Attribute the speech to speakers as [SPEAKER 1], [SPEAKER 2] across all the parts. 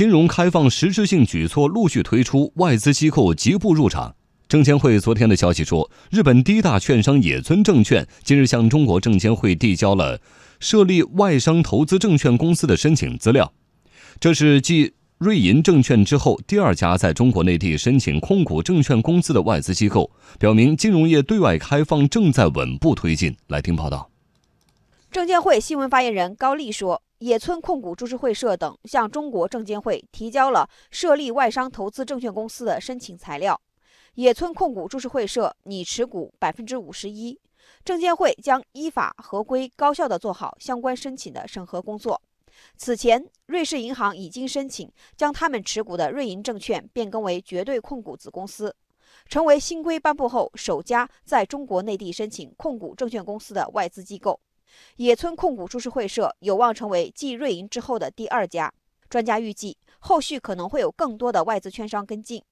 [SPEAKER 1] 金融开放实质性举措陆续推出，外资机构急步入场。证监会昨天的消息说，日本第一大券商野村证券近日向中国证监会递交了设立外商投资证券公司的申请资料。这是继瑞银证券之后第二家在中国内地申请控股证券公司的外资机构，表明金融业对外开放正在稳步推进。来听报道。
[SPEAKER 2] 证监会新闻发言人高丽说，野村控股株式会社等向中国证监会提交了设立外商投资证券公司的申请材料。野村控股株式会社拟持股百分之五十一，证监会将依法合规、高效地做好相关申请的审核工作。此前，瑞士银行已经申请将他们持股的瑞银证券变更为绝对控股子公司，成为新规颁布后首家在中国内地申请控股证券公司的外资机构。野村控股株式会社有望成为继瑞银之后的第二家。专家预计，后续可能会有更多的外资券商跟进。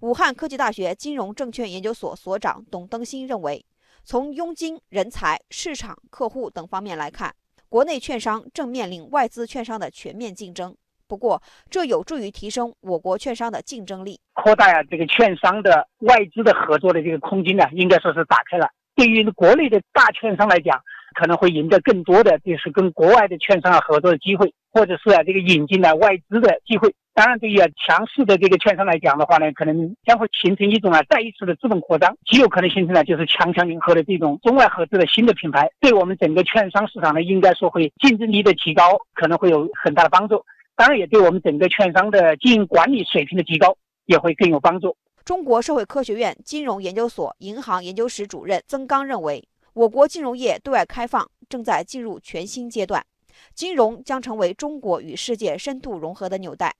[SPEAKER 2] 武汉科技大学金融证券研究所所长董登新认为，从佣金、人才、市场、客户等方面来看，国内券商正面临外资券商的全面竞争。不过，这有助于提升我国券商的竞争力，
[SPEAKER 3] 扩大啊这个券商的外资的合作的这个空间呢，应该说是打开了。对于国内的大券商来讲，可能会赢得更多的就是跟国外的券商合作的机会，或者是啊这个引进了外资的机会。当然，对于啊强势的这个券商来讲的话呢，可能将会形成一种啊再一次的资本扩张，极有可能形成了就是强强联合的这种中外合资的新的品牌，对我们整个券商市场呢，应该说会竞争力的提高，可能会有很大的帮助。当然，也对我们整个券商的经营管理水平的提高也会更有帮助。
[SPEAKER 2] 中国社会科学院金融研究所银行研究室主任曾刚认为，我国金融业对外开放正在进入全新阶段，金融将成为中国与世界深度融合的纽带。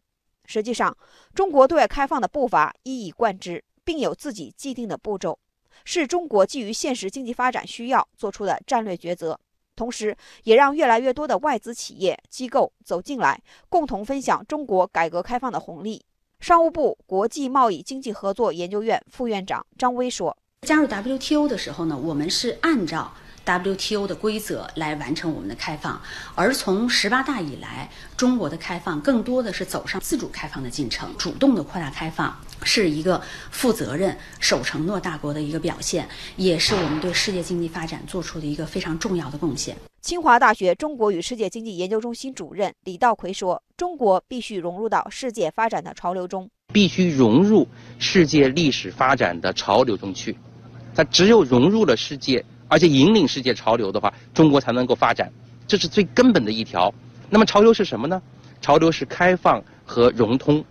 [SPEAKER 2] 实际上，中国对外开放的步伐一以贯之，并有自己既定的步骤，是中国基于现实经济发展需要做出的战略抉择。同时，也让越来越多的外资企业机构走进来，共同分享中国改革开放的红利。商务部国际贸易经济合作研究院副院长张威说：“
[SPEAKER 4] 加入 WTO 的时候呢，我们是按照。” WTO 的规则来完成我们的开放，而从十八大以来，中国的开放更多的是走上自主开放的进程，主动的扩大开放，是一个负责任、守承诺大国的一个表现，也是我们对世界经济发展做出的一个非常重要的贡献。
[SPEAKER 2] 清华大学中国与世界经济研究中心主任李道奎说：“中国必须融入到世界发展的潮流中，
[SPEAKER 5] 必须融入世界历史发展的潮流中去，它只有融入了世界。”而且引领世界潮流的话，中国才能够发展，这是最根本的一条。那么潮流是什么呢？潮流是开放和融通。